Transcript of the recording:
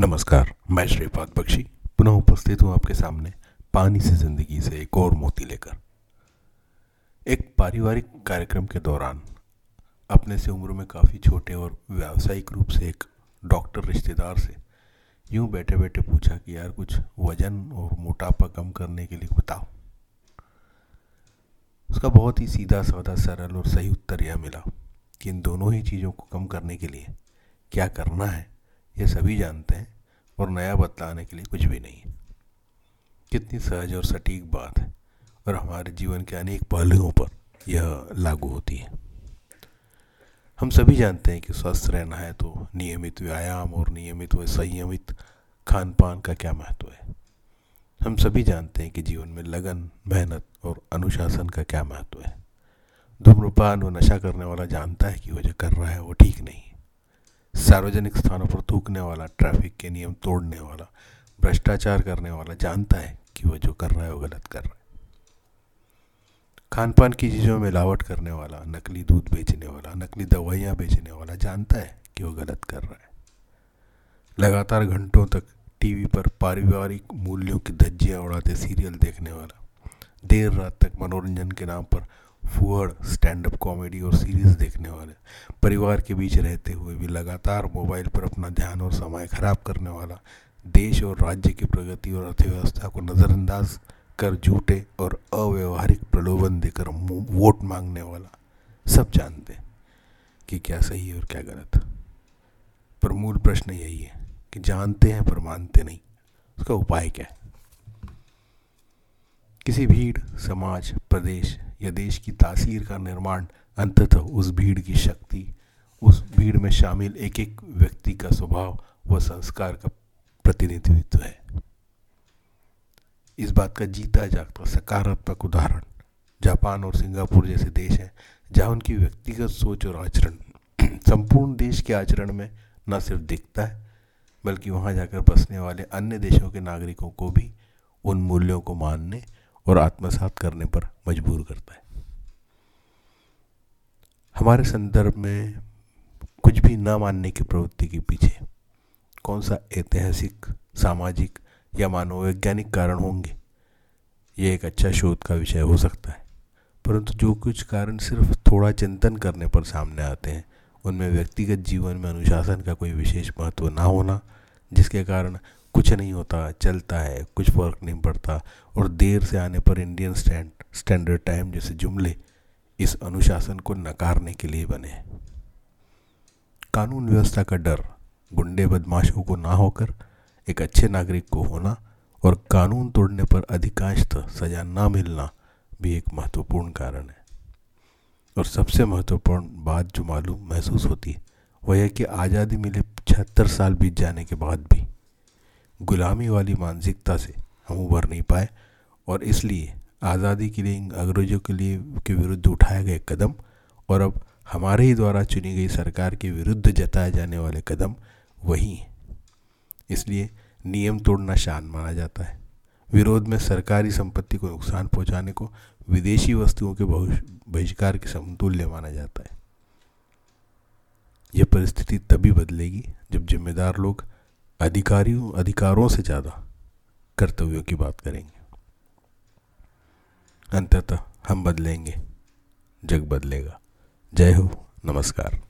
नमस्कार, मैं श्रीपाद बख्शी, पुनः उपस्थित हूँ आपके सामने पानी से ज़िंदगी से एक और मोती लेकर। एक पारिवारिक कार्यक्रम के दौरान, अपने से उम्र में काफ़ी छोटे और व्यावसायिक रूप से एक डॉक्टर रिश्तेदार से यूँ बैठे बैठे पूछा कि यार कुछ वज़न और मोटापा कम करने के लिए बताओ। उसका बहुत ही सीधा साधा सरल और सही उत्तर यह मिला कि इन दोनों ही चीज़ों को कम करने के लिए क्या करना है? ये सभी जानते हैं और नया बतलाने के लिए कुछ भी नहीं है। कितनी सहज और सटीक बात है और हमारे जीवन के अनेक पहलुओं पर यह लागू होती है। हम सभी जानते हैं कि स्वस्थ रहना है तो नियमित व्यायाम और नियमित व संयमित खान पान का क्या महत्व है? हम सभी जानते हैं कि जीवन में लगन, मेहनत और अनुशासन का क्या महत्व है। धूम्रपान व नशा करने वाला जानता है कि वो जो कर रहा है वो ठीक नहीं सार्वजनिक स्थानों पर थूकने वाला ट्रैफ़िक के नियम तोड़ने वाला, भ्रष्टाचार करने वाला जानता है कि वह जो कर रहा है वो गलत कर रहा है। खान पान की चीज़ों में मिलावट करने वाला, नकली दूध बेचने वाला, नकली दवाइयाँ बेचने वाला जानता है कि वो गलत कर रहा है। लगातार घंटों तक टीवी पर पारिवारिक मूल्यों की धज्जियाँ उड़ाते सीरियल देखने वाला देर रात तक मनोरंजन के नाम पर फुअड़ स्टैंड अप कॉमेडी और सीरीज़ देखने वाले। परिवार के बीच रहते हुए भी लगातार मोबाइल पर अपना ध्यान और समय खराब करने वाला देश और राज्य की प्रगति और अर्थव्यवस्था को नज़रअंदाज कर झूठे और अव्यवहारिक प्रलोभन देकर वोट मांगने वाला सब जानते कि क्या सही है और क्या गलत। पर मूल प्रश्न यही है कि जानते हैं पर मानते नहीं, उसका उपाय क्या है? किसी भीड़, समाज, प्रदेश या देश की तासीर का निर्माण अंततः उस भीड़ की शक्ति, उस भीड़ में शामिल एक एक व्यक्ति का स्वभाव व संस्कार का प्रतिनिधित्व है। इस बात का जीता जागता सकारात्मक उदाहरण जापान और सिंगापुर जैसे देश हैं, जहाँ उनकी व्यक्तिगत सोच और आचरण, संपूर्ण देश के आचरण में न सिर्फ़ दिखता है, बल्कि वहाँ जाकर बसने वाले अन्य देशों के नागरिकों को भी, उन मूल्यों को मानने और आत्मसात करने पर मजबूर करता है। हमारे संदर्भ में कुछ भी न मानने की प्रवृत्ति के पीछे कौन सा ऐतिहासिक, सामाजिक या मानववैज्ञानिक कारण होंगे? ये एक अच्छा शोध का विषय हो सकता है। परंतु जो कुछ कारण सिर्फ़ थोड़ा चिंतन करने पर सामने आते हैं, उनमें व्यक्तिगत जीवन में अनुशासन का कोई विशेष महत्व ना होना, जिसके कारण कुछ नहीं होता, चलता है, कुछ फ़र्क नहीं पड़ता। और देर से आने पर इंडियन स्टैंड स्टैंडर्ड टाइम जैसे जुमले इस अनुशासन को नकारने के लिए बने कानून व्यवस्था का डर, गुंडे बदमाशों को ना होकर, एक अच्छे नागरिक को होना और कानून तोड़ने पर अधिकांशतः सजा ना मिलना भी एक महत्वपूर्ण कारण है। और सबसे महत्वपूर्ण बात जो मालूम महसूस होती है, वह है कि आज़ादी मिले छिहत्तर साल बीत जाने के बाद भी गुलामी वाली मानसिकता से हम उभर नहीं पाए और इसलिए आज़ादी के लिए अंग्रेज़ों के लिए के विरुद्ध उठाए गए कदम और अब हमारे ही द्वारा चुनी गई सरकार के विरुद्ध जताए जाने वाले कदम वही हैं। इसलिए नियम तोड़ना शान माना जाता है। विरोध में सरकारी संपत्ति को नुकसान पहुँचाने को विदेशी वस्तुओं के बहिष्कार के समतुल्य माना जाता है। यह परिस्थिति तभी बदलेगी जब जिम्मेदार लोग अधिकारियों अधिकारों से ज़्यादा कर्तव्यों की बात करेंगे। अंततः हम बदलेंगे। जग बदलेगा। जय हो। नमस्कार।